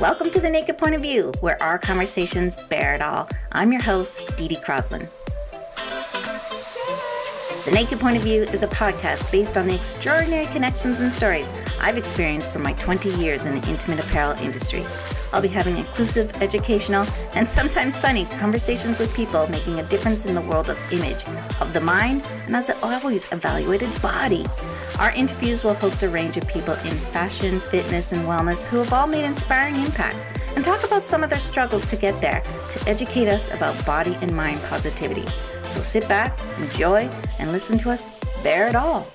Welcome to the Naked Point of View, where our conversations bear it all. I'm your host, Dee Dee Croslin. The Naked Point of View is a podcast based on the extraordinary connections and stories I've experienced from my 20 years in the intimate apparel industry. I'll be having inclusive, educational, and sometimes funny conversations with people making a difference in the world of image, of the mind, and as always, evaluated body. Our interviews will host a range of people in fashion, fitness, and wellness who have all made inspiring impacts and talk about some of their struggles to get there to educate us about body and mind positivity. So sit back, enjoy, and listen to us bear it all.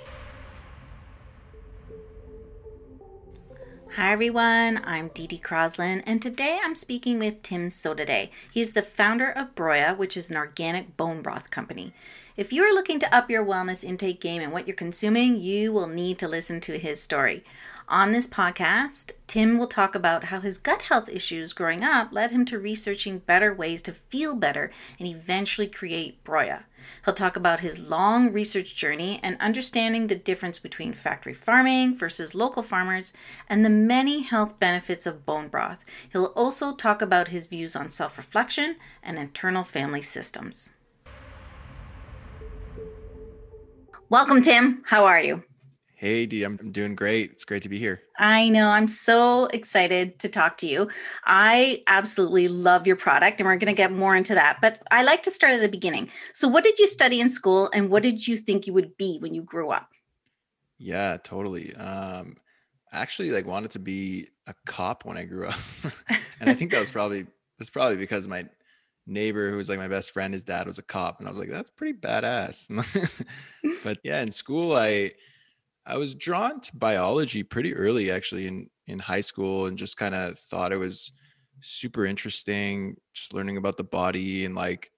Hi everyone, I'm Dee Dee Croslin, and today I'm speaking with Tim Sotoadeh. He's the founder of Broya, which is an organic bone broth company. If you are looking to up your wellness intake game and what you're consuming, you will need to listen to his story. On this podcast, Tim will talk about how his gut health issues growing up led him to researching better ways to feel better and eventually create Broya. He'll talk about his long research journey and understanding the difference between factory farming versus local farmers and the many health benefits of bone broth. He'll also talk about his views on self reflection and internal family systems. Welcome, Tim. How are you? Hey, Dee, I'm, I'm doing great. It's great to be here. I know. I'm so excited to talk to you. I absolutely love your product, and we're going to get more into that. But I like to start at the beginning. So, what did you study in school, and what did you think you would be when you grew up? Yeah, totally. Um, I actually like wanted to be a cop when I grew up, and I think that was probably that's probably because my neighbor who was like my best friend, his dad was a cop, and I was like, that's pretty badass. but yeah, in school, I I was drawn to biology pretty early, actually, in in high school, and just kind of thought it was super interesting, just learning about the body and like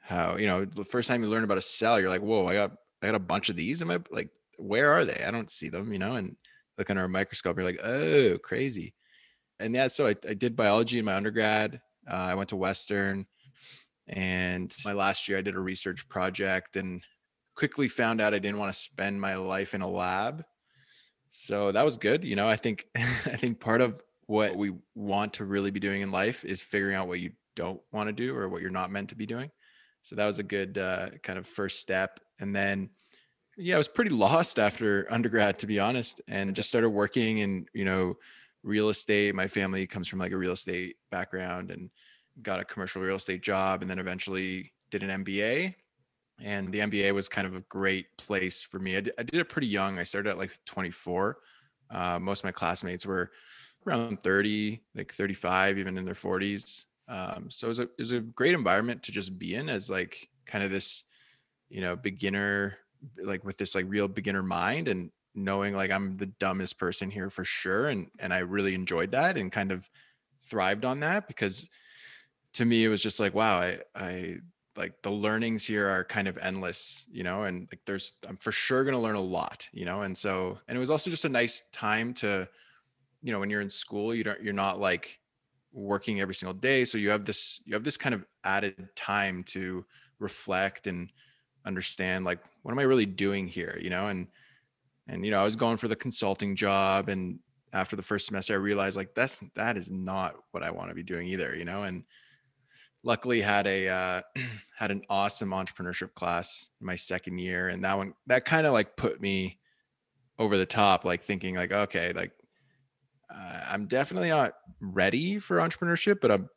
how you know the first time you learn about a cell, you're like, whoa, I got I got a bunch of these. Am I like, where are they? I don't see them, you know. And look under a microscope, you're like, oh, crazy. And yeah, so I, I did biology in my undergrad. Uh, I went to Western, and my last year I did a research project and quickly found out I didn't want to spend my life in a lab. So that was good. You know, I think I think part of what we want to really be doing in life is figuring out what you don't want to do or what you're not meant to be doing. So that was a good uh, kind of first step. And then, yeah, I was pretty lost after undergrad, to be honest, and just started working in, you know, real estate. My family comes from like a real estate background and got a commercial real estate job and then eventually did an MBA and the MBA was kind of a great place for me. I did, I did it pretty young. I started at like 24. Uh, most of my classmates were around 30, like 35, even in their 40s. Um, so it was a it was a great environment to just be in as like kind of this, you know, beginner, like with this like real beginner mind and knowing like I'm the dumbest person here for sure. And and I really enjoyed that and kind of thrived on that because to me it was just like wow I I like the learnings here are kind of endless, you know, and like there's I'm for sure going to learn a lot, you know. And so and it was also just a nice time to you know, when you're in school, you don't you're not like working every single day, so you have this you have this kind of added time to reflect and understand like what am I really doing here, you know? And and you know, I was going for the consulting job and after the first semester I realized like that's that is not what I want to be doing either, you know? And luckily had a uh, had an awesome entrepreneurship class my second year and that one that kind of like put me over the top like thinking like okay like uh, i'm definitely not ready for entrepreneurship but i'm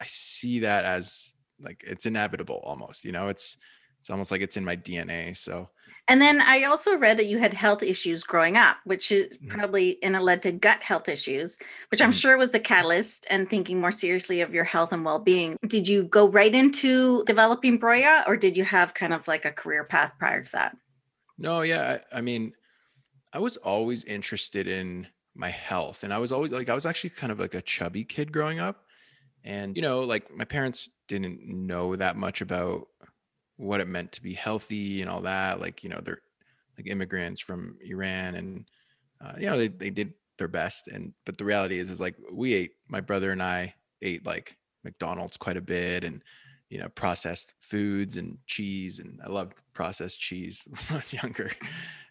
i see that as like it's inevitable almost you know? It's it's almost like it's in my dna so and then I also read that you had health issues growing up, which is mm-hmm. probably and it led to gut health issues, which I'm mm-hmm. sure was the catalyst and thinking more seriously of your health and well-being. Did you go right into developing Broya or did you have kind of like a career path prior to that? No, yeah. I, I mean, I was always interested in my health and I was always like I was actually kind of like a chubby kid growing up. And you know, like my parents didn't know that much about what it meant to be healthy and all that. Like, you know, they're like immigrants from Iran and, uh, you know, they, they did their best. And, but the reality is, is like we ate, my brother and I ate like McDonald's quite a bit and you know, processed foods and cheese. And I loved processed cheese when I was younger.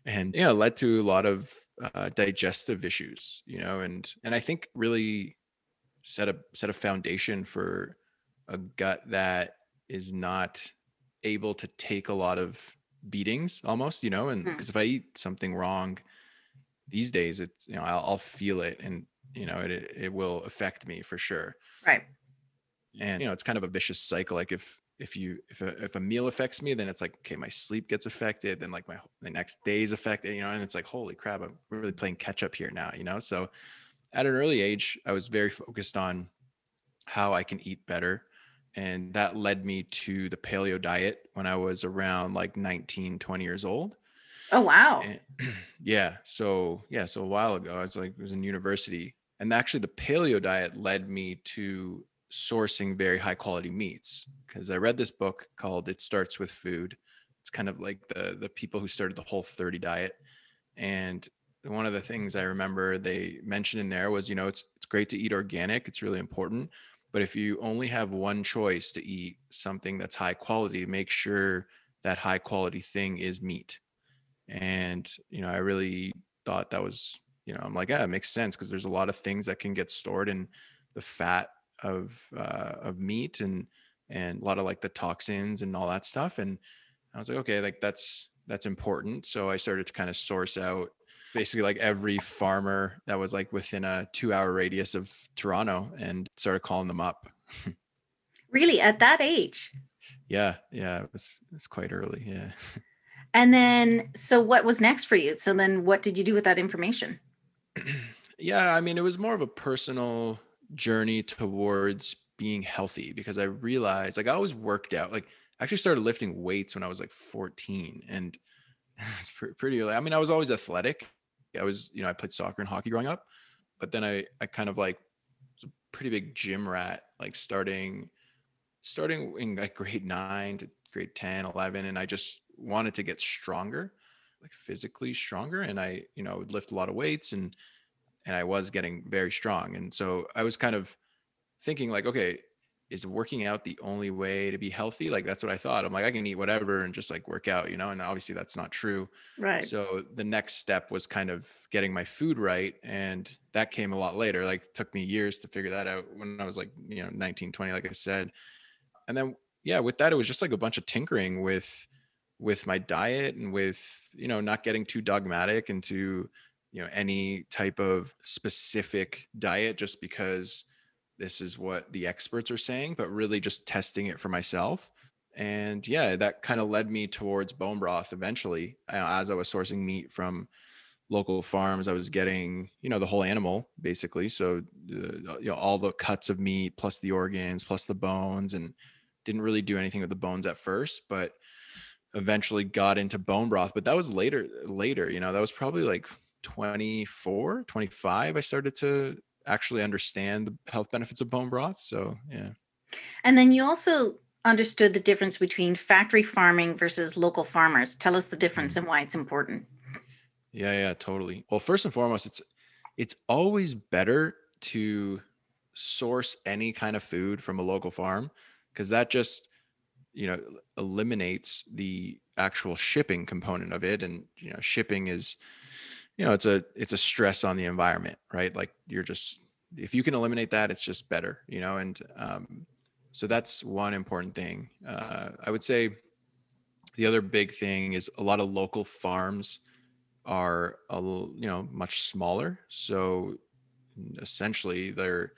And, you know, led to a lot of uh, digestive issues, you know, and, and I think really set a, set a foundation for a gut that is not able to take a lot of beatings almost, you know, and because mm. if I eat something wrong these days, it's, you know, I'll, I'll feel it and, you know, it, it will affect me for sure. Right and you know it's kind of a vicious cycle like if if you if a, if a meal affects me then it's like okay my sleep gets affected then like my the next day's affected you know and it's like holy crap i'm really playing catch up here now you know so at an early age i was very focused on how i can eat better and that led me to the paleo diet when i was around like 19 20 years old oh wow and, yeah so yeah so a while ago i was like I was in university and actually the paleo diet led me to sourcing very high quality meats because I read this book called It Starts with Food. It's kind of like the the people who started the Whole30 diet. And one of the things I remember they mentioned in there was, you know, it's it's great to eat organic, it's really important, but if you only have one choice to eat something that's high quality, make sure that high quality thing is meat. And, you know, I really thought that was, you know, I'm like, yeah, it makes sense because there's a lot of things that can get stored in the fat of uh, of meat and and a lot of like the toxins and all that stuff. And I was like, okay, like that's that's important. So I started to kind of source out basically like every farmer that was like within a two hour radius of Toronto and started calling them up. really, at that age? Yeah, yeah, it was it's quite early. Yeah. And then, so what was next for you? So then, what did you do with that information? yeah, I mean, it was more of a personal journey towards being healthy because I realized like I always worked out. Like I actually started lifting weights when I was like 14 and it's pretty early. I mean, I was always athletic. I was, you know, I played soccer and hockey growing up, but then I, I kind of like was a pretty big gym rat, like starting, starting in like grade nine to grade 10, 11. And I just wanted to get stronger, like physically stronger. And I, you know, would lift a lot of weights and, and I was getting very strong. And so I was kind of thinking like, okay, is working out the only way to be healthy? Like that's what I thought. I'm like, I can eat whatever and just like work out, you know. And obviously that's not true. Right. So the next step was kind of getting my food right. And that came a lot later. Like took me years to figure that out when I was like, you know, 19, 20, like I said. And then yeah, with that, it was just like a bunch of tinkering with with my diet and with, you know, not getting too dogmatic into you know any type of specific diet just because this is what the experts are saying but really just testing it for myself. And yeah that kind of led me towards bone broth eventually as i was sourcing meat from local farms i was getting you know the whole animal basically. So uh, you know all the cuts of meat plus the organs plus the bones and didn't really do anything with the bones at first but eventually got into bone broth. But that was later later you know that was probably like 24, 25, I started to actually understand the health benefits of bone broth. So, yeah. And then you also understood the difference between factory farming versus local farmers. Tell us the difference mm-hmm. and why it's important. Yeah, yeah, totally. Well, first and foremost, it's it's always better to source any kind of food from a local farm because that just you know eliminates the actual shipping component of it and you know shipping is you know it's a it's a stress on the environment right? Like you're just if you can eliminate that it's just better you know and um, so that's one important thing. Uh, i would say the other big thing is a lot of local farms are a you know much smaller. So essentially they're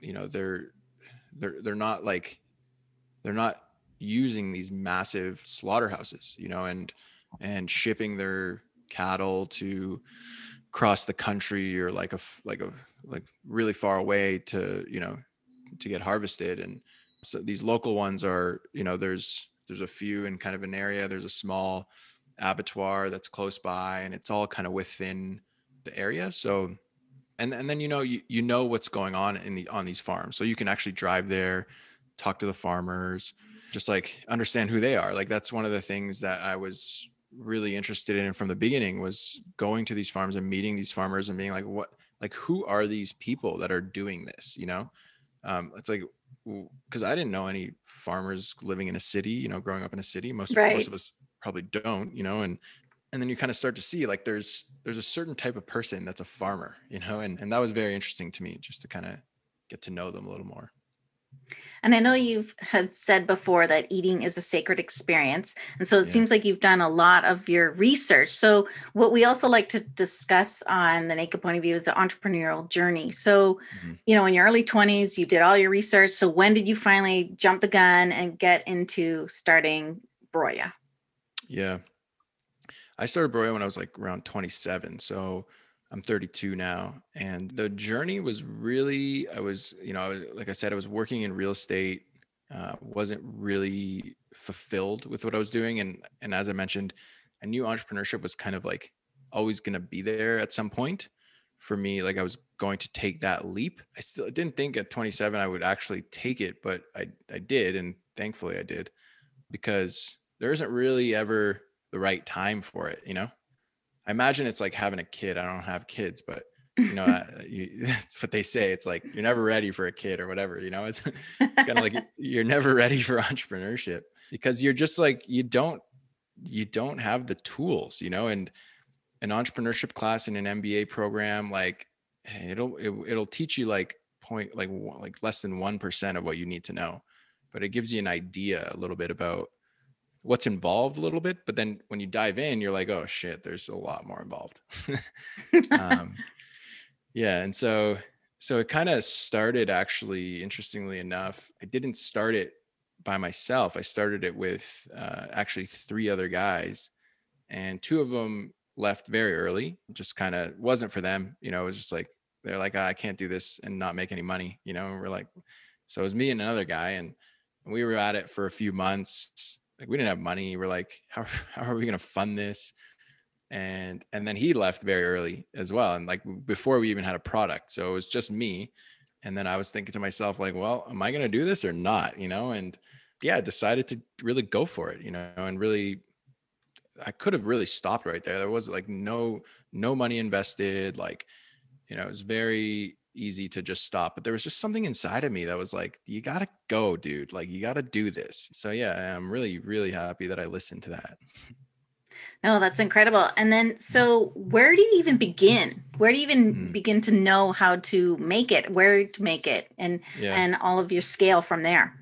you know they're they're they're not like they're not using these massive slaughterhouses you know and and shipping their cattle to cross the country or like a like a like really far away to you know to get harvested. And so these local ones are you know there's there's a few in kind of an area. There's a small abattoir that's close by and it's all kind of within the area. So and and then you know you, you know what's going on in the on these farms. So you can actually drive there talk to the farmers just like understand who they are. Like that's one of the things that i was really interested in from the beginning was going to these farms and meeting these farmers and being like what like who are these people that are doing this you know um, it's like because I didn't know any farmers living in a city, you know, growing up in a city. Most Right. most of us probably don't, you know, and and then you kind of start to see like there's there's a certain type of person that's a farmer, you know, and and that was very interesting to me just to kind of get to know them a little more. And I know you've have said before that eating is a sacred experience. And so it Yeah. seems like you've done a lot of your research. So what we also like to discuss on the Naked Point of View is the entrepreneurial journey. So, Mhm. you know, in your early 20s, you did all your research. So when did you finally jump the gun and get into starting Broya? Yeah. I started Broya when I was like around 27. So I'm 32 now. And the journey was really, I was, you know, like I said, I was working in real estate, uh, wasn't really fulfilled with what I was doing. And, and as I mentioned, I knew entrepreneurship was kind of like always going to be there at some point for me. Like I was going to take that leap. I still didn't think at 27 I would actually take it, but I, I did. And thankfully I did because there isn't really ever the right time for it, you know? I imagine it's like having a kid. I don't have kids, but you know, uh, you, that's what they say. It's like you're never ready for a kid or whatever, you know? It's, it's kind of like you- you're never ready for entrepreneurship because you're just like you don't you don't have the tools, you know, and an entrepreneurship class in an MBA program like it'll it, it'll teach you like point like like less than 1% of what you need to know but it gives you an idea a little bit about what's involved a little bit but then when you dive in you're like oh shit there's a lot more involved. Um, yeah and so so it kind of started actually interestingly enough i didn't start it by myself i started it with uh, actually three other guys and two of them left very early just kind of wasn't for them you know it was just like they're like "Ah, i can't do this and not make any money you know and we're like so it was me and another guy and we were at it for a few months like we didn't have money we're like how, how are we to fund this? And and then he left very early as well and like before we even had a product so it was just me and then i was thinking to myself like well am i to do this or not? You know and yeah decided to really go for it you know and really i could have really stopped right there there was like no no money invested like you know it was very easy to just stop but there was just something inside of me that was like you gotta go dude like you gotta do this so yeah i'm really really happy that i listened to that No, that's incredible. And then, so where do you even begin? Where do you even Mm. begin to know how to make it, where to make it, and yeah and all of your scale from there?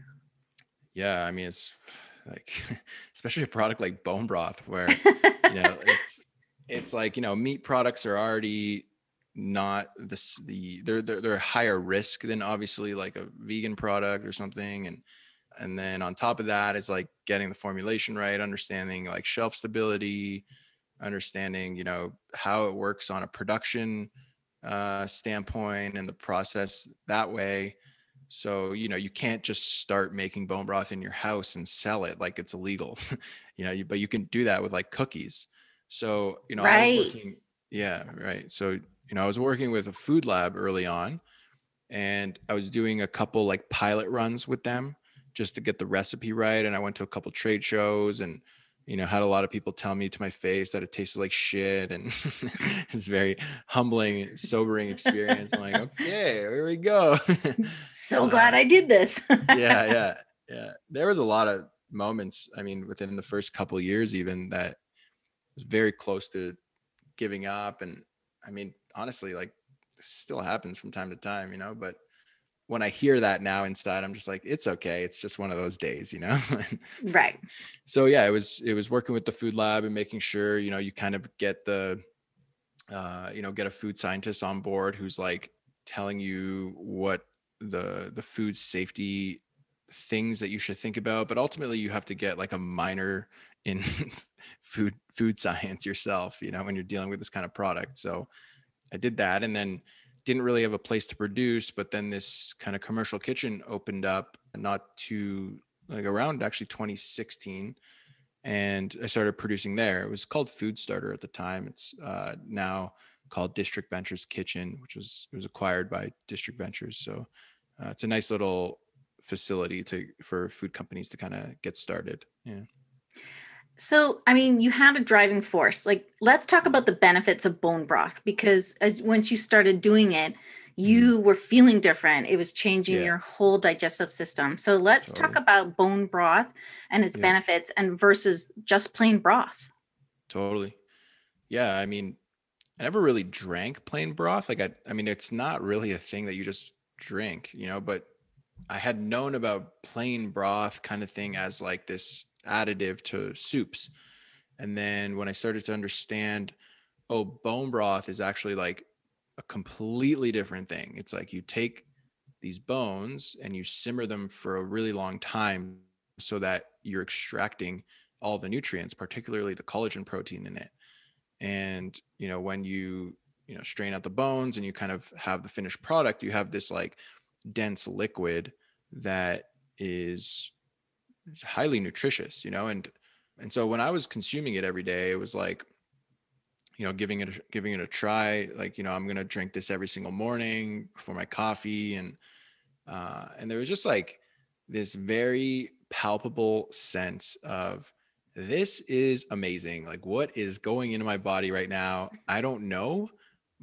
Yeah, I mean it's like especially a product like bone broth where you know it's it's like you know meat products are already not this the they're, they're they're higher risk than obviously like a vegan product or something and and then on top of that is like getting the formulation right understanding like shelf stability understanding you know how it works on a production uh standpoint and the process that way so, you know, you can't just start making bone broth in your house and sell it like it's illegal, you know, you, but you can do that with like cookies. So, you know, Right. working, yeah, right. So, you know, I was working with a food lab early on and I was doing a couple like pilot runs with them just to get the recipe right. And I went to a couple trade shows and, you know, had a lot of people tell me to my face that it tasted like shit. And it's very humbling, sobering experience. I'm like, okay, here we go. So Uh, glad I did this. yeah, yeah, yeah. There was a lot of moments. I mean, within the first couple of years, even that was very close to giving up. And I mean, honestly, like still happens from time to time, you know. But when I hear that now inside, I'm just like, it's okay. It's just one of those days, you know. right. so yeah, it was it was working with the food lab and making sure you know you kind of get the uh, you know get a food scientist on board who's like telling you what the the food safety things that you should think about but ultimately you have to get like a minor in food food science yourself you know when you're dealing with this kind of product so i did that and then didn't really have a place to produce but then this kind of commercial kitchen opened up not too like around actually 2016 and i started producing there. It was called food starter at the time. It's uh, now called district ventures kitchen which was it was acquired by district ventures. So uh, it's a nice little facility to for food companies to kind of get started. Yeah So, I mean, you had a driving force. Like, let's talk about the benefits of bone broth because as once you started doing it, you mm-hmm. were feeling different. It was changing Yeah. your whole digestive system. So let's talk about bone broth and its Yeah. benefits and versus just plain broth. Totally. Yeah, I mean, I never really drank plain broth. Like I I mean, it's not really a thing that you just drink, you know, but I had known about plain broth kind of thing as like this additive to soups. And then when I started to understand, oh, bone broth is actually like a completely different thing. It's like you take these bones and you simmer them for a really long time so that you're extracting all the nutrients, particularly the collagen protein in it. And, you know, when you, you know, strain out the bones and you kind of have the finished product, you have this like dense liquid that is highly nutritious, you know, and and so when I was consuming it every day, it was like, you know, giving it a, giving it a try. Like, you know, I'm gonna drink this every single morning for my coffee, and uh, and there was just like this very palpable sense of this is amazing. Like, what is going into my body right now? I don't know,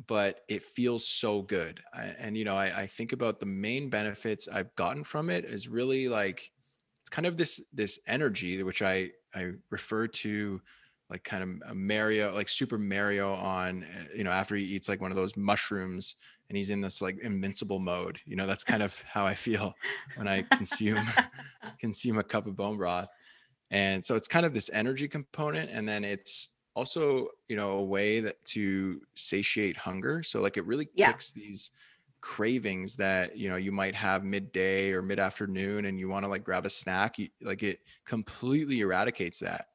but it feels so good. I, and you know, I, I think about the main benefits I've gotten from it is really like kind of this this energy which I I refer to like kind of a Mario like Super Mario on uh, you know after he eats like one of those mushrooms and he's in this like invincible mode. You know, that's kind of how I feel when I consume consume a cup of bone broth. And so it's kind of this energy component and then it's also, you know, a way that to satiate hunger. So like it really Yeah. kicks these cravings that, you know, you might have midday or mid-afternoon and you want to like grab a snack, you, like it completely eradicates that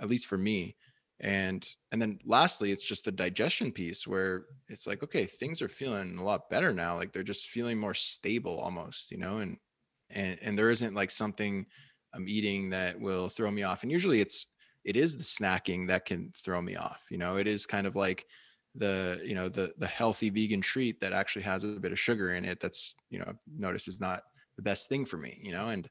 at least for me. And and then lastly it's just the digestion piece where it's like okay things are feeling a lot better now like they're just feeling more stable almost you know and and and there isn't like something i'm eating that will throw me off. And usually it's it is the snacking that can throw me off you know? It is kind of like the you know the the healthy vegan treat that actually has a bit of sugar in it that's you know notice is not the best thing for me you know and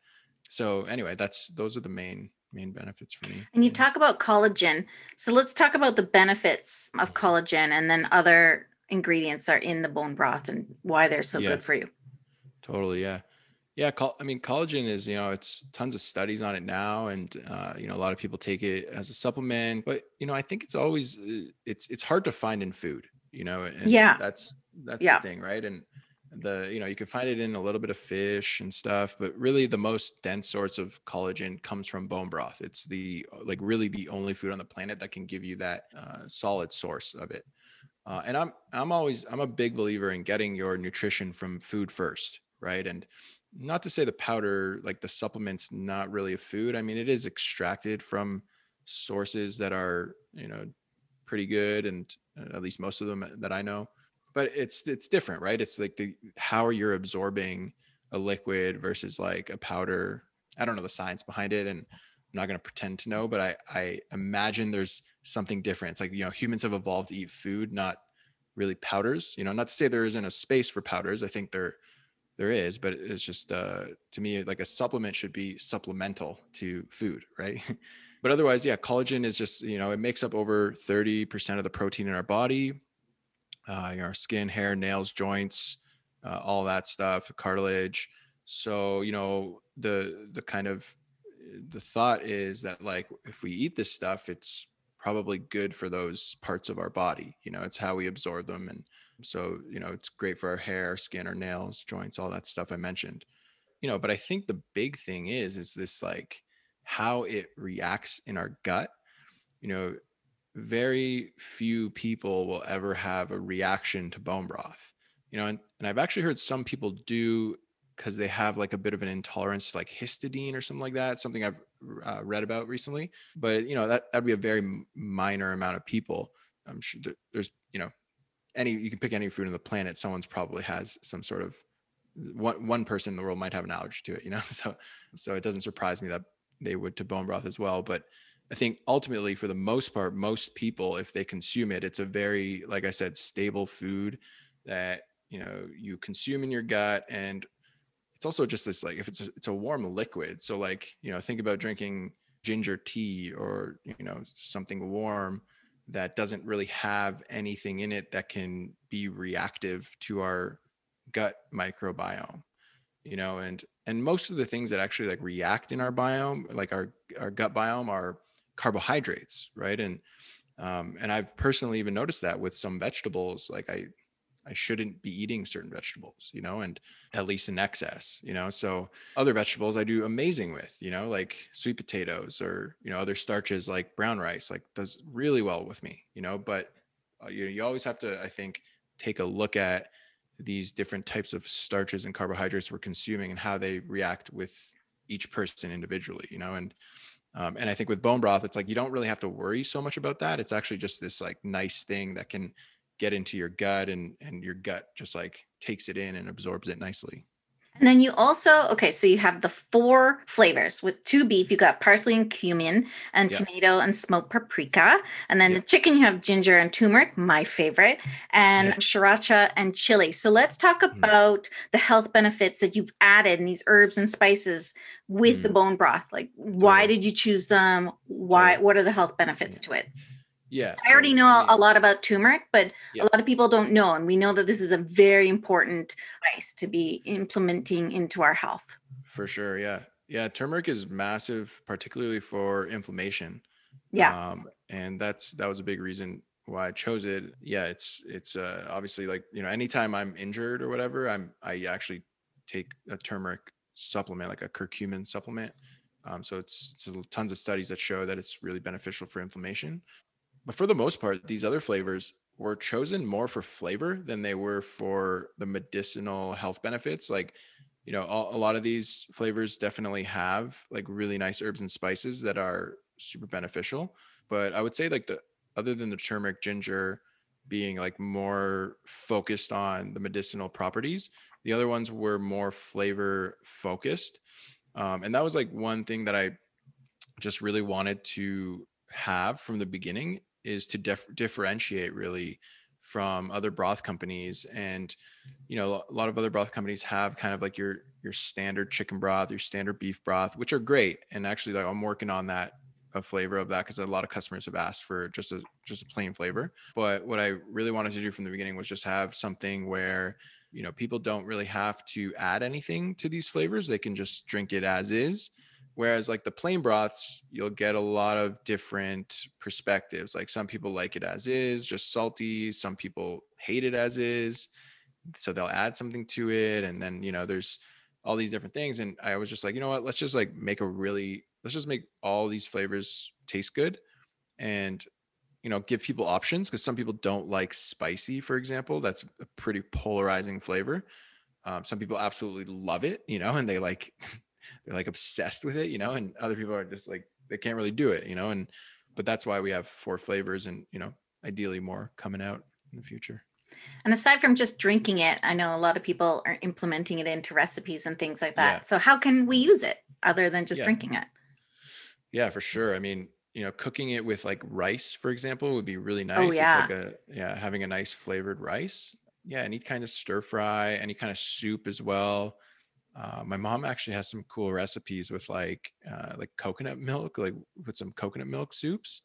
so anyway that's those are the main main benefits for me And you talk about collagen. So let's talk about the benefits of mm-hmm. collagen and then other ingredients that are in the bone broth and why they're so Yeah. good for you. Totally, yeah, yeah. Col- I mean, collagen is you know it's tons of studies on it now, and uh, you know a lot of people take it as a supplement. But you know, I think it's always uh, it's it's hard to find in food. You know, and Yeah. that's that's Yeah. the thing, right? And the you know you can find it in a little bit of fish and stuff, but really the most dense source of collagen comes from bone broth. It's the like really the only food on the planet that can give you that uh, solid source of it. Uh, and I'm I'm always I'm a big believer in getting your nutrition from food first, right? And not to say the powder, like the supplements, not really a food. I mean, it is extracted from sources that are you know pretty good, and uh, at least most of them that I know. But it's it's different, right? It's like the how you're absorbing a liquid versus like a powder. I don't know the science behind it, and I'm not going to pretend to know, but I I imagine there's something different. It's like you know humans have evolved to eat food, not really powders. You know, not to say there isn't a space for powders. I think there there is, but it's just uh, to me like a supplement should be supplemental to food, right? but otherwise, yeah, collagen is just you know it makes up over thirty percent of the protein in our body, uh, you know, our skin, hair, nails, joints, uh, all that stuff, cartilage. So you know the the kind of the thought is that like if we eat this stuff, it's probably good for those parts of our body. You know, it's how we absorb them, and so you know it's great for our hair, skin, our nails, joints, all that stuff I mentioned. You know, but I think the big thing is is this like how it reacts in our gut. You know, very few people will ever have a reaction to bone broth. You know, and, and I've actually heard some people do because they have like a bit of an intolerance to like histidine or something like that. Something I've uh, read about recently, but you know that that'd be a very minor amount of people. I'm sure there's you know any you can pick any food on the planet. Someone's probably has some sort of one one person in the world might have an allergy to it. You know, so so it doesn't surprise me that they would to bone broth as well. But I think ultimately, for the most part, most people, if they consume it, it's a very, like I said, stable food that you know you consume in your gut, and it's also just this like if it's a, it's a warm liquid. So like you know, think about drinking ginger tea or you know something warm that doesn't really have anything in it that can be reactive to our gut microbiome you know and and most of the things that actually like react in our biome like our our gut biome are carbohydrates right? And um, and i've personally even noticed that with some vegetables like i i shouldn't be eating certain vegetables you know and at least in excess you know so other vegetables i do amazing with you know like sweet potatoes or you know other starches like brown rice like does really well with me you know but uh, you, you always have to i think take a look at these different types of starches and carbohydrates we're consuming and how they react with each person individually you know and um, and i think with bone broth it's like you don't really have to worry so much about that. It's actually just this like nice thing that can get into your gut and and your gut just like takes it in and absorbs it nicely and then you also, okay, so you have the four flavors with two beef, you got parsley and cumin and tomato and smoked paprika. And then the chicken, you have ginger and turmeric, my favorite, and yeah. sriracha and chili. So let's talk mm. about mm. the health benefits that you've added in these herbs and spices with mm. the bone broth. Like, why did you choose them? Why, what are the health benefits to it? Yeah. I already know a lot about turmeric, but yeah. a lot of people don't know. And we know that this is a very important spice to be implementing into our health. For sure. Yeah. Yeah. Turmeric is massive, particularly for inflammation. Yeah. Um, and that's, that was a big reason why I chose it. Yeah. It's, it's, uh, obviously like, you know, anytime I'm injured or whatever, I'm, I actually take a turmeric supplement, like a curcumin supplement. Um, so it's, it's tons of studies that show that it's really beneficial for inflammation. But for the most part, these other flavors were chosen more for flavor than they were for the medicinal health benefits. Like, you know, a, a lot of these flavors definitely have like really nice herbs and spices that are super beneficial. But I would say like the other than the turmeric, ginger being like more focused on the medicinal properties, the other ones were more flavor focused. Um, and that was like one thing that I just really wanted to have from the beginning is to dif- differentiate really from other broth companies. And you know a lot of other broth companies have kind of like your your standard chicken broth your standard beef broth which are great. And actually like i'm working on that a flavor of that because a lot of customers have asked for just a just a plain flavor. But what i really wanted to do from the beginning was just have something where you know people don't really have to add anything to these flavors. They can just drink it as is Whereas like the plain broths, you'll get a lot of different perspectives. Like some people like it as is, just salty. Some people hate it as is. So they'll add something to it. And then, you know, there's all these different things. And I was just like, you know what, let's just like make a really, let's just make all these flavors taste good and, you know, give people options because some people don't like spicy, for example. That's a pretty polarizing flavor. Um, some people absolutely love it, you know, and they like they're like obsessed with it, you know, and other people are just like they can't really do it, you know, and but that's why we have four flavors and you know ideally more coming out in the future. And aside from just drinking it, I know a lot of people are implementing it into recipes and things like that. Yeah. So how can we use it other than just yeah. drinking it? Yeah, for sure. I mean, you know, cooking it with like rice, for example, would be really oh, nice. Oh, yeah. It's like a yeah, having a nice flavored rice. Yeah, any kind of stir fry, any kind of soup as well. Uh, my mom actually has some cool recipes with like uh, like coconut milk, like with some coconut milk soups.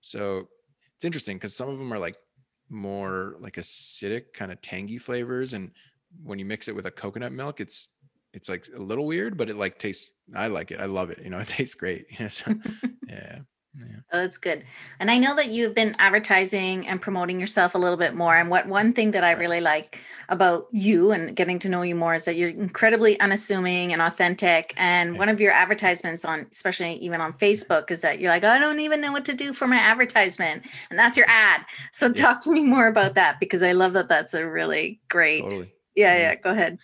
So it's interesting because some of them are like more like acidic, kind of tangy flavors, and when you mix it with a coconut milk, it's it's like a little weird, but it like tastes. I like it. I love it. You know, it tastes great. so, yeah. Yeah. Oh, that's good. And I know that you've been advertising and promoting yourself a little bit more. And what one thing that I really like about you and getting to know you more is that you're incredibly unassuming and authentic. And yeah. one of your advertisements on, especially even on Facebook, is that you're like, I don't even know what to do for my advertisement. And that's your ad. So yeah. talk to me more about that because I love that that's a really great. Totally. Yeah, yeah. Go ahead.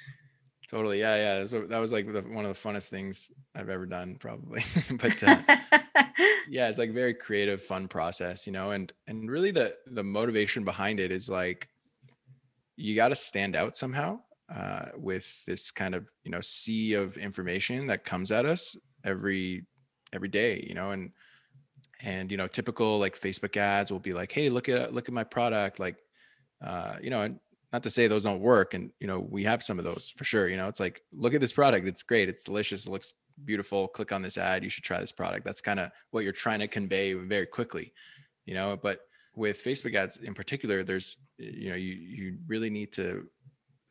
Totally. Yeah, yeah. So that was like the, one of the funnest things I've ever done, probably. but uh, yeah, it's like very creative, fun process, you know, and and really the the motivation behind it is like you got to stand out somehow uh, with this kind of you know sea of information that comes at us every every day, you know, and and you know typical like Facebook ads will be like, hey, look at look at my product, like uh, you know, not to say those don't work and you know we have some of those for sure you know it's like look at this product it's great it's delicious it looks beautiful click on this ad you should try this product that's kind of what you're trying to convey very quickly you know but with facebook ads in particular there's you know you you really need to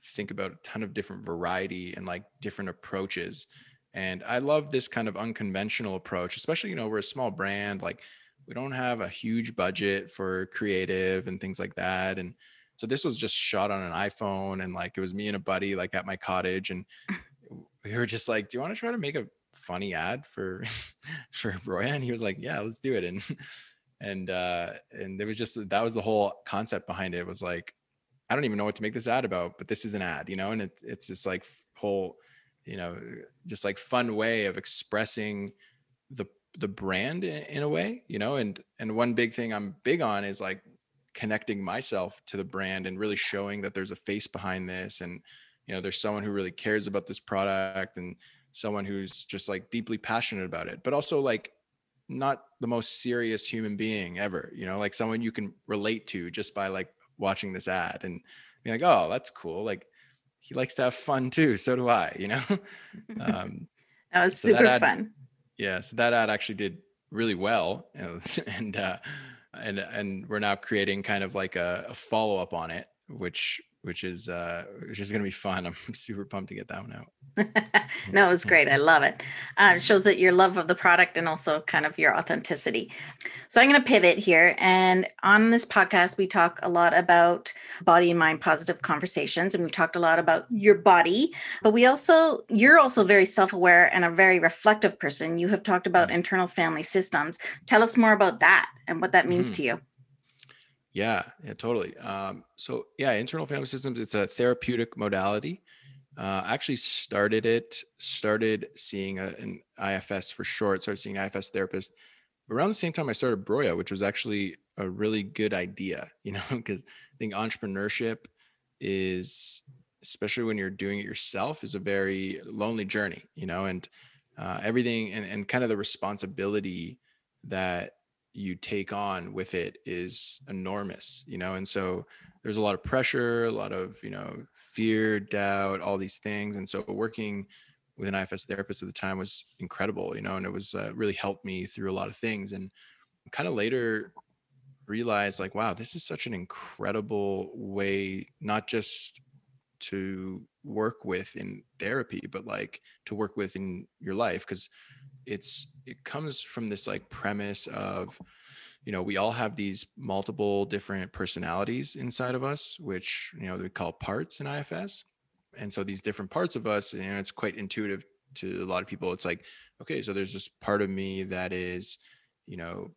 think about a ton of different variety and like different approaches. And I love this kind of unconventional approach, especially, you know, we're a small brand, like we don't have a huge budget for creative and things like that. And so this was just shot on an iPhone and like it was me and a buddy like at my cottage and we were just like, "Do you want to try to make a funny ad for for Broya?" And he was like, "Yeah, let's do it." And and uh and there was just that was the whole concept behind it. it was like I don't even know what to make this ad about, but this is an ad, you know, and it, it's this like whole, you know, just like fun way of expressing the the brand in, in, a way, you know, and and one big thing I'm big on is like connecting myself to the brand and really showing that there's a face behind this and you know there's someone who really cares about this product and someone who's just like deeply passionate about it but also like not the most serious human being ever you know like someone you can relate to just by like watching this ad and be like oh that's cool like he likes to have fun too so do i you know? Um, that was so super that ad, fun. Yeah so that ad actually did really well you know, and uh and and we're now creating kind of like a, a follow-up on it which which is uh which is going to be fun. I'm super pumped to get that one out. No it was great. I love it. Uh, it shows that your love of the product and also kind of your authenticity. So i'm going to pivot here and on this podcast we talk a lot about body and mind positive conversations and we've talked a lot about your body but we also you're also very self-aware and a very reflective person. You have talked about internal family systems. Tell us more about that and what that means mm-hmm. to you yeah, yeah, totally. Um, so yeah, internal family systems, it's a therapeutic modality. Uh, I actually started it, started seeing a, an IFS for short, started seeing IFS therapist around the same time I started Broya, which was actually a really good idea, you know, because I think entrepreneurship is, especially when you're doing it yourself, is a very lonely journey, you know, and uh, everything and, and kind of the responsibility that you take on with it is enormous, you know, and so there's a lot of pressure, a lot of, you know, fear, doubt, all these things. And so working with an IFS therapist at the time was incredible, you know, and it was uh, really helped me through a lot of things. And kind of later realized like, wow, this is such an incredible way, not just to work with in therapy, but like to work with in your life. Cause it's it comes from this like premise of you know we all have these multiple different personalities inside of us which you know we call parts in ifs and so these different parts of us and it's quite intuitive to a lot of people. It's like okay so there's this part of me that is you know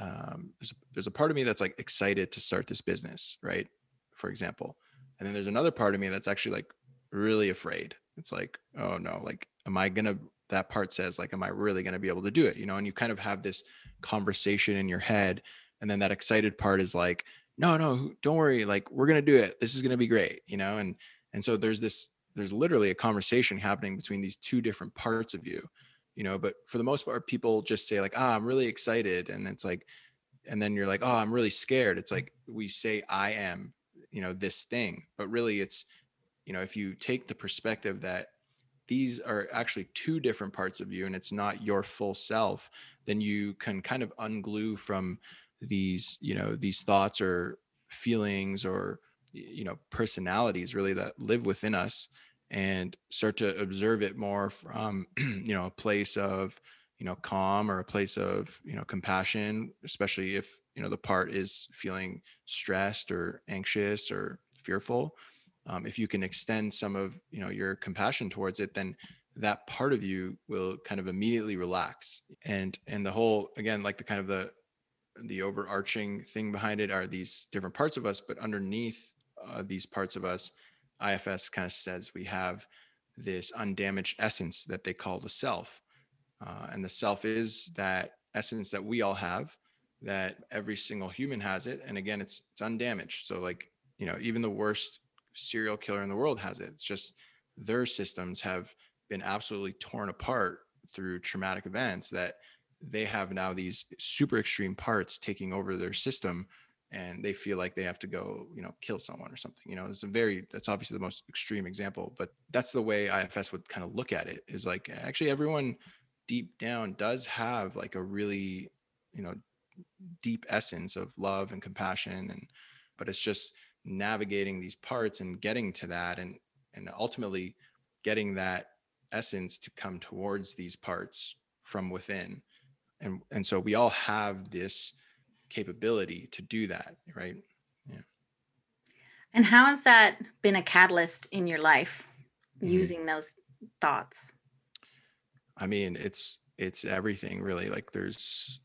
um, there's, there's a part of me that's like excited to start this business right? For example. And then there's another part of me that's actually like really afraid. It's like oh no like am i gonna that part says like am i really going to be able to do it? You know and you kind of have this conversation in your head and then that excited part is like no no don't worry like we're going to do it. This is going to be great you know and and so there's this there's literally a conversation happening between these two different parts of you you know but for the most part people just say like ah i'm really excited and it's like and then you're like oh i'm really scared. It's like we say i am you know this thing but really it's you know if you take the perspective that these are actually two different parts of you and it's not your full self then you can kind of unglue from these you know these thoughts or feelings or you know personalities really that live within us and start to observe it more from you know a place of you know calm or a place of you know compassion especially if you know the part is feeling stressed or anxious or fearful um, if you can extend some of you know your compassion towards it then that part of you will kind of immediately relax. And and the whole again like the kind of the the overarching thing behind it are these different parts of us but underneath uh, these parts of us ifs kind of says we have this undamaged essence that they call the self. Uh, and the self is that essence that we all have that every single human has it. And again it's it's undamaged. So like you know even the worst serial killer in the world has it. It's just their systems have been absolutely torn apart through traumatic events that they have now these super extreme parts taking over their system and they feel like they have to go you know kill someone or something you know it's a very that's obviously the most extreme example but that's the way ifs would kind of look at it is like actually everyone deep down does have like a really you know deep essence of love and compassion and but it's just navigating these parts and getting to that and and ultimately getting that essence to come towards these parts from within. And and so we all have this capability to do that right? Yeah. And how has that been a catalyst in your life Mhm. using those thoughts? I mean it's it's everything really. Like there's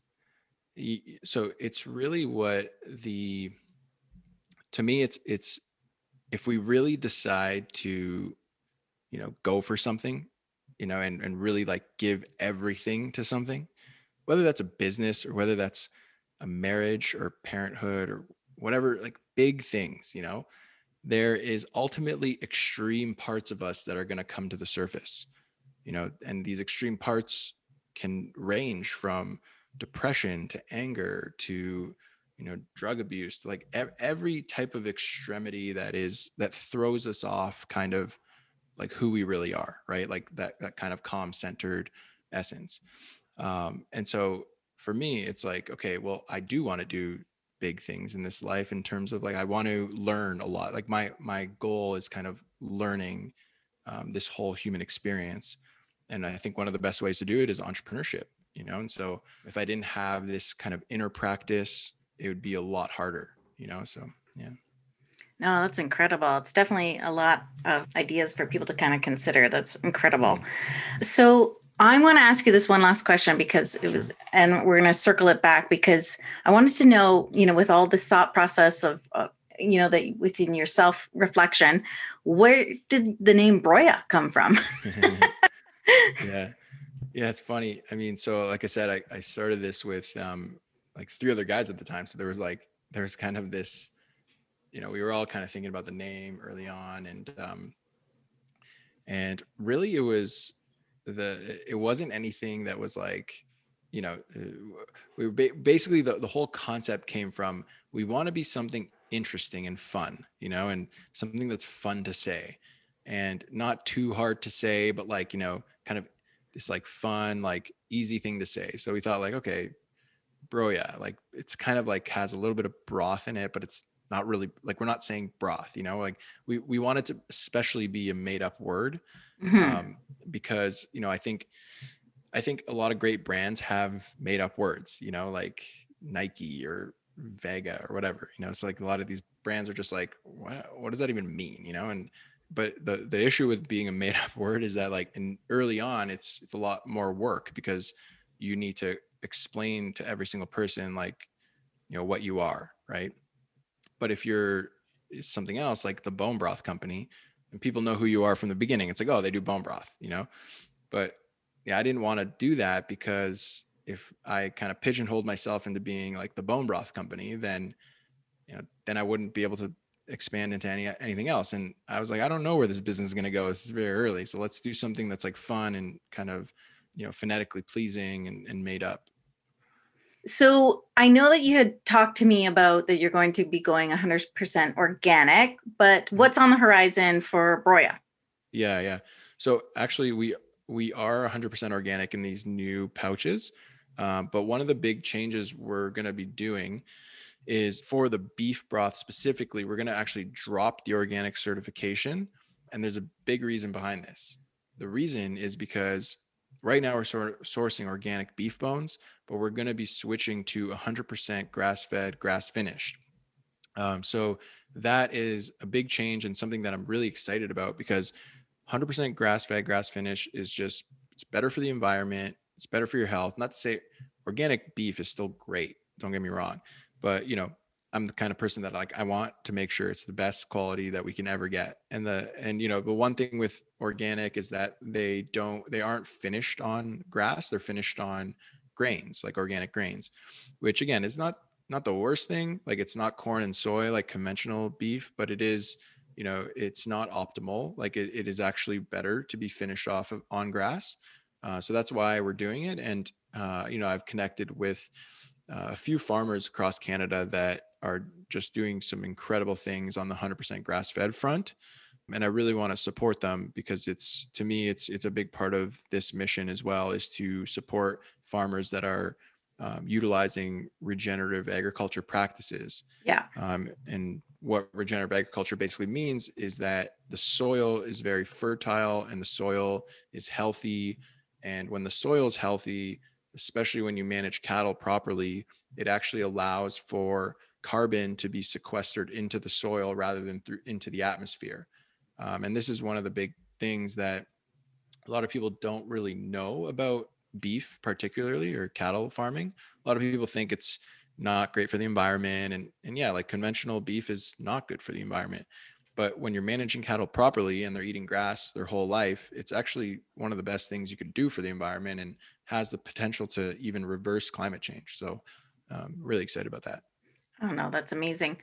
so it's really what the to me it's it's if we really decide to you know go for something you know and and really like give everything to something whether that's a business or whether that's a marriage or parenthood or whatever like big things you know there is ultimately extreme parts of us that are going to come to the surface you know and these extreme parts can range from depression to anger to you know drug abuse like ev- every type of extremity that is that throws us off kind of like who we really are right? Like that that kind of calm centered essence. Um and so for me it's like okay well i do want to do big things in this life in terms of like i want to learn a lot. Like my my goal is kind of learning um, this whole human experience. And i think one of the best ways to do it is entrepreneurship you know? And so if i didn't have this kind of inner practice it would be a lot harder you know so yeah. No that's incredible. It's definitely a lot of ideas for people to kind of consider. That's incredible. So i want to ask you this one last question because it was and we're going to circle it back because i wanted to know you know with all this thought process of uh, you know that within your self reflection where did the name broya come from? Yeah. Yeah it's funny. I mean so like i said i, I started this with um like three other guys at the time. So there was like there was kind of this you know we were all kind of thinking about the name early on and um and really it was the it wasn't anything that was like you know uh, we were ba- basically the, the whole concept came from we want to be something interesting and fun you know and something that's fun to say and not too hard to say but like you know kind of this like fun like easy thing to say. So we thought like okay bro yeah like it's kind of like has a little bit of broth in it but it's not really like we're not saying broth you know like we we want it to especially be a made up word Mhm. um, because you know i think i think a lot of great brands have made up words you know like nike or vega or whatever you know it's like a lot of these brands are just like what, what does that even mean you know and but the the issue with being a made up word is that like in early on it's it's a lot more work because you need to explain to every single person like you know what you are right? But if you're something else like the bone broth company and people know who you are from the beginning it's like oh they do bone broth you know? But yeah i didn't want to do that because if i kind of pigeonholed myself into being like the bone broth company then you know then i wouldn't be able to expand into any anything else. And i was like i don't know where this business is going to go. This is very early. So let's do something that's like fun and kind of you know phonetically pleasing and, and made up So I know that you had talked to me about that you're going to be going 100% organic, but what's on the horizon for Broya? Yeah, yeah. So actually, we we are 100% organic in these new pouches, uh, but one of the big changes we're going to be doing is for the beef broth specifically, we're going to actually drop the organic certification, and there's a big reason behind this. The reason is because right now we're sor- sourcing organic beef bones, but we're going to be switching to 100% grass-fed, grass-finished. Um, so that is a big change and something that I'm really excited about because 100% grass fed, grass finish is just, it's better for the environment. It's better for your health. Not to say organic beef is still great. Don't get me wrong. But, you know, I'm the kind of person that like, I want to make sure it's the best quality that we can ever get. And the, and, you know, the one thing with organic is that they don't, they aren't finished on grass. They're finished on grains, like organic grains, which again is not, not the worst thing. Like it's not corn and soy, like conventional beef, but it is, you know it's not optimal like it, it is actually better to be finished off of on grass uh, so that's why we're doing it and uh, you know i've connected with uh, a few farmers across canada that are just doing some incredible things on the 100% grass fed front and i really want to support them because it's to me it's it's a big part of this mission as well is to support farmers that are um, utilizing regenerative agriculture practices Yeah. um, and what regenerative agriculture basically means is that the soil is very fertile and the soil is healthy. And when the soil is healthy, especially when you manage cattle properly, it actually allows for carbon to be sequestered into the soil rather than through into the atmosphere. Um, and this is one of the big things that a lot of people don't really know about beef, particularly or cattle farming. A lot of people think it's not great for the environment and and yeah like conventional beef is not good for the environment but when you're managing cattle properly and they're eating grass their whole life it's actually one of the best things you could do for the environment and has the potential to even reverse climate change so um, really excited about that oh no that's amazing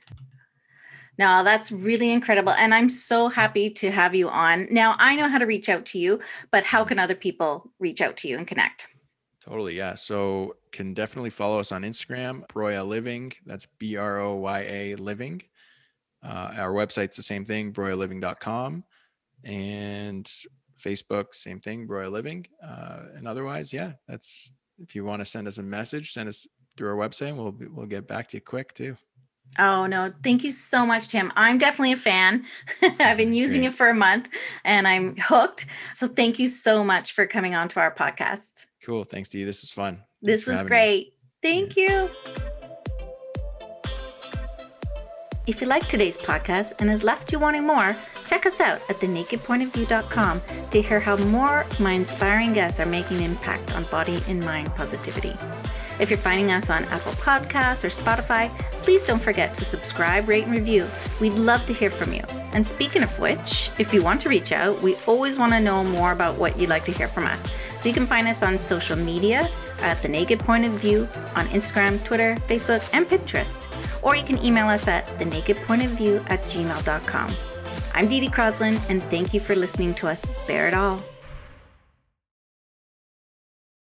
no, that's really incredible. And I'm so happy to have you on. Now, I know how to reach out to you, but how can other people reach out to you and connect? Totally. Yeah. So can definitely follow us on Instagram, Broya Living. That's B R O Y A Living. Uh, our website's the same thing, broyaliving.com. And Facebook, same thing, Broya Living. Uh, and otherwise, yeah, that's if you want to send us a message, send us through our website. And we'll we'll get back to you quick too. Oh no, thank you so much, Tim. I'm definitely a fan. I've been using Great. it for a month and I'm hooked. So thank you so much for coming on to our podcast. Cool. Thanks, to you. This was fun. Thanks this was great. Me. Thank yeah. you. If you like today's podcast and has left you wanting more, check us out at thenakedpointofview.com to hear how more my inspiring guests are making an impact on body and mind positivity. If you're finding us on Apple Podcasts or Spotify, please don't forget to subscribe, rate, and review. We'd love to hear from you. And speaking of which, if you want to reach out, we always want to know more about what you'd like to hear from us. So you can find us on social media at The Naked Point of View on Instagram, Twitter, Facebook, and Pinterest. Or you can email us at thenakedpointofview at gmail.com. I'm Dee Dee Croslin, and thank you for listening to us bear it all.